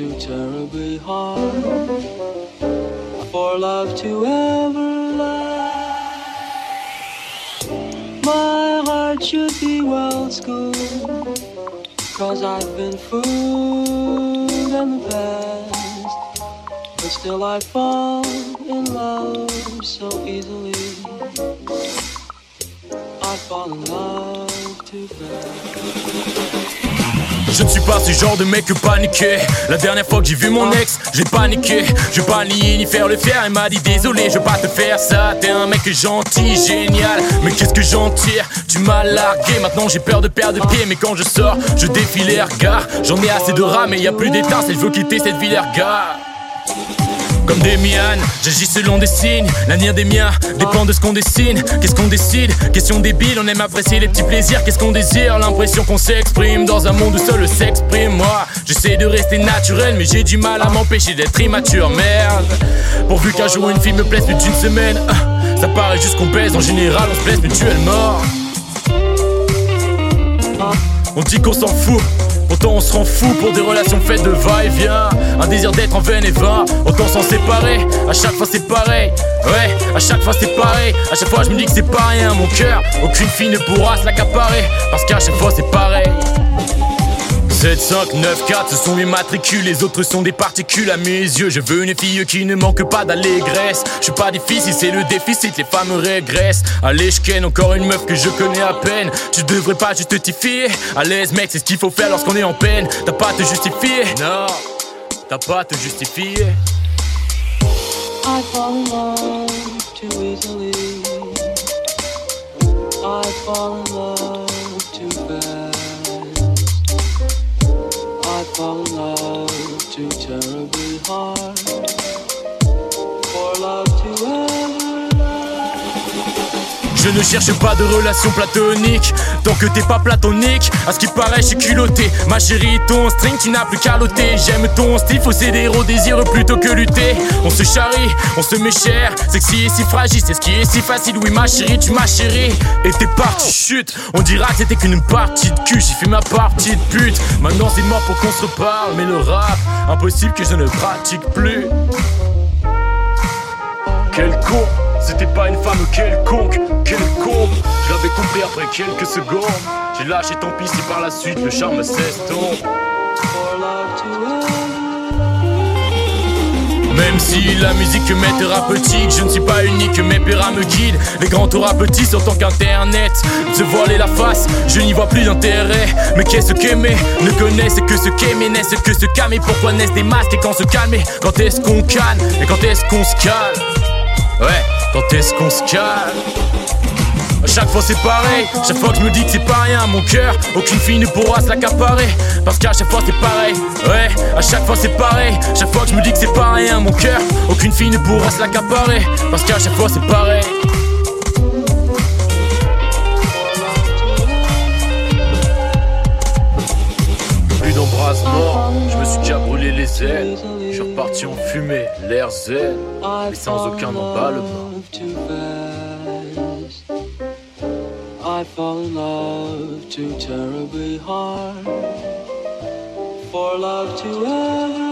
too terribly hard for love to ever last. My heart should be well schooled, cause I've been fooled in the past. But still I fall in love so easily. I fall in love too fast. Je ne suis pas ce genre de mec paniqué. La dernière fois que j'ai vu mon ex, j'ai paniqué. Je vais pas nier ni faire le fier. Il m'a dit désolé, je vais pas te faire ça. T'es un mec gentil, génial. Mais qu'est-ce que j'en tire? Tu m'as largué. Maintenant j'ai peur de perdre pied. Mais quand je sors, je défile les regards. J'en ai assez de rats, mais y a plus d'étincelles. Je veux quitter cette ville, regards comme des miennes. J'agis selon des signes, l'avenir des miens dépend de ce qu'on dessine. Qu'est-ce qu'on décide? Question débile, on aime apprécier les petits plaisirs. Qu'est-ce qu'on désire? L'impression qu'on s'exprime dans un monde où seul s'exprime. Moi, j'essaie de rester naturel, mais j'ai du mal à m'empêcher d'être immature. Merde, pourvu qu'un jour une fille me plaise plus d'une semaine. Ça paraît juste qu'on baise, en général on se blesse mutuellement. On dit qu'on s'en fout Autant on se rend fou pour des relations faites de va-et-vient. Un désir d'être en veine et vain. Autant s'en séparer. À chaque fois c'est pareil. Ouais, à chaque fois c'est pareil. À chaque fois je me dis que c'est pas rien. Mon cœur, aucune fille ne pourra se l'accaparer. Parce qu'à chaque fois c'est pareil. 7, 5, 9, 4, ce sont mes matricules, les autres sont des particules à mes yeux. Je veux une fille qui ne manque pas d'allégresse. Je suis pas difficile, c'est le déficit, les femmes régressent. Allez, je ken encore une meuf que je connais à peine. Tu devrais pas juste t'y fier. À l'aise, mec, c'est ce qu'il faut faire lorsqu'on est en peine. T'as pas à te justifier, non, t'as pas à te justifier. I fall in love too easily. I fall in love. fall in love too terribly hard Je ne cherche pas de relation platonique Tant que t'es pas platonique À ce qui paraît je suis culotté. Ma chérie ton string tu n'as plus qu'à loter. J'aime ton style faut céder au désir plutôt que lutter. On se charrie, on se met cher. Sexy et si fragile c'est ce qui est si facile. Oui ma chérie tu m'as chérie. Et t'es parti chute. On dira que c'était qu'une partie de cul. J'ai fait ma partie de pute. Maintenant c'est mort pour qu'on se reparle. Mais le rap impossible que je ne pratique plus. Quel con c'était pas une femme quelconque, quelconque. Je l'avais compris après quelques secondes. J'ai lâché tant pis si par la suite le charme s'estompe. Même si la musique m'est thérapeutique, je ne suis pas unique, mes péras me guident. Les grands petits sont tant qu'internet. Se voiler la face, je n'y vois plus d'intérêt. Mais qu'est-ce qu'aimer Ne connaissent que ce qu'aimer, n'est-ce que ce calmer? Pourquoi naissent des masques et quand se calmer? Quand est-ce qu'on calme et quand est-ce qu'on se calme? Ouais. Quand est-ce qu'on se calme à chaque fois c'est pareil, chaque fois que je me dis que c'est pas rien, mon cœur, aucune fille ne pourra se l'accaparer. Parce qu'à chaque fois c'est pareil, ouais, à chaque fois c'est pareil, chaque fois que je me dis que c'est pas rien, mon cœur, aucune fille ne pourra se l'accaparer. Parce qu'à chaque fois c'est pareil. Je me suis déjà brûlé les ailes. Je suis reparti en fumée, l'air zen, mais sans aucun emballement. Too fast. I fall in love too terribly hard for love to ever.